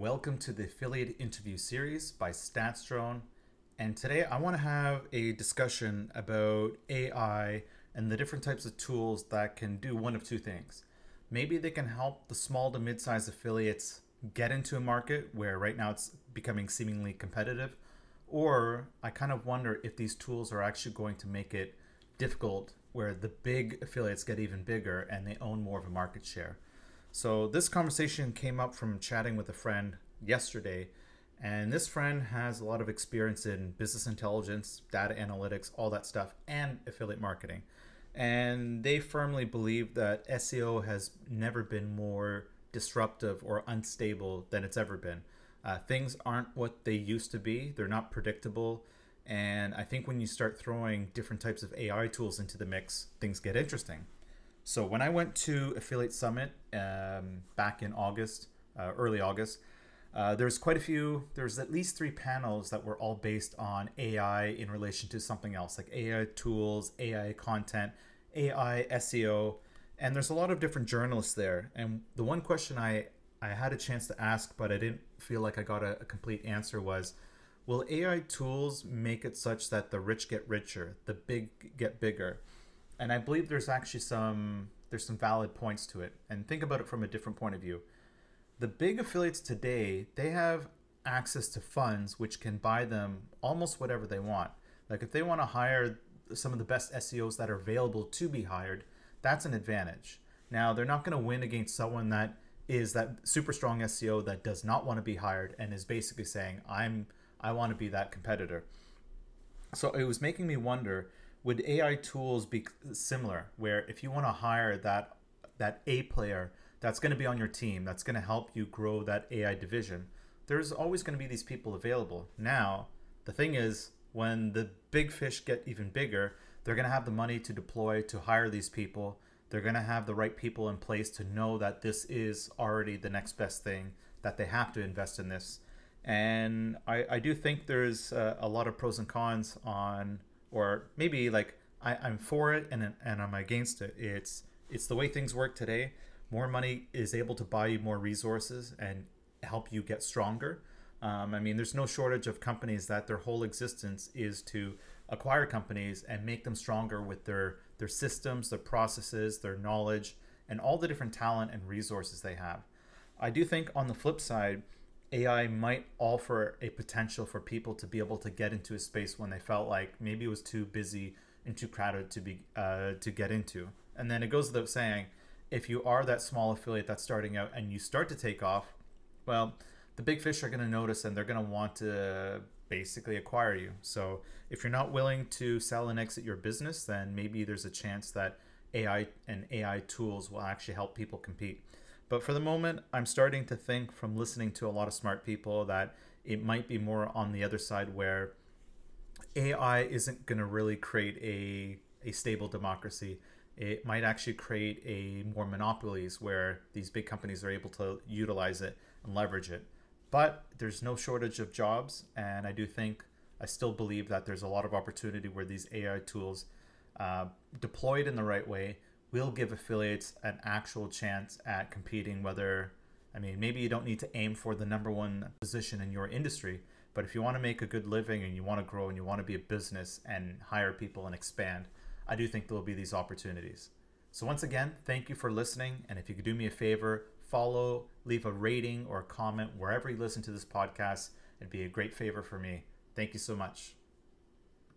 Welcome to the affiliate interview series by StatsDrone. And today I want to have a discussion about AI and the different types of tools that can do one of two things. Maybe they can help the small to mid sized affiliates get into a market where right now it's becoming seemingly competitive. Or I kind of wonder if these tools are actually going to make it difficult where the big affiliates get even bigger and they own more of a market share. So this conversation came up from chatting with a friend yesterday, and this friend has a lot of experience in business intelligence, data analytics, all that stuff, and affiliate marketing. And they firmly believe that SEO has never been more disruptive or unstable than it's ever been. Uh, things aren't what they used to be, they're not predictable. And I think when you start throwing different types of AI tools into the mix, things get interesting. So when I went to Affiliate Summit um, back in August, uh, early August, uh, there's quite a few. There's at least three panels that were all based on AI in relation to something else, like AI tools, AI content, AI SEO, and there's a lot of different journalists there. And the one question I I had a chance to ask, but I didn't feel like I got a, a complete answer was, will AI tools make it such that the rich get richer, the big get bigger? And I believe there's actually some there's some valid points to it. And think about it from a different point of view. The big affiliates today, they have access to funds which can buy them almost whatever they want. Like if they want to hire some of the best SEOs that are available to be hired, that's an advantage. Now, they're not going to win against someone that is that super strong SEO that does not want to be hired and is basically saying, "I'm I want to be that competitor." So it was making me wonder would AI tools be similar where if you want to hire that that A player that's going to be on your team that's going to help you grow that AI division there's always going to be these people available. Now the thing is when the big fish get even bigger they're going to have the money to deploy to hire these people. They're going to have the right people in place to know that this is already the next best thing that they have to invest in this. And I, I do think there's a, a lot of pros and cons on or maybe like I, I'm for it and and I'm against it. It's it's the way things work today. More money is able to buy you more resources and help you get stronger. Um, I mean, there's no shortage of companies that their whole existence is to acquire companies and make them stronger with their their systems, their processes, their knowledge, and all the different talent and resources they have. I do think on the flip side, AI might offer a potential for people to be able to get into a space when they felt like maybe it was too busy and too crowded to be uh, to get into. And then it goes without saying, if you are that small affiliate that's starting out and you start to take off, well, the big fish are going to notice and they're going to want to basically acquire you. So if you're not willing to sell and exit your business, then maybe there's a chance that AI and AI tools will actually help people compete. But for the moment, I'm starting to think from listening to a lot of smart people that it might be more on the other side where AI isn't going to really create a, a stable democracy. It might actually create a more monopolies where these big companies are able to utilize it and leverage it. But there's no shortage of jobs, and I do think I still believe that there's a lot of opportunity where these AI tools, uh, deployed in the right way, will give affiliates an actual chance at competing whether I mean, maybe you don't need to aim for the number one position in your industry, but if you want to make a good living and you want to grow and you want to be a business and hire people and expand, I do think there will be these opportunities. So, once again, thank you for listening. And if you could do me a favor, follow, leave a rating or a comment wherever you listen to this podcast, it'd be a great favor for me. Thank you so much.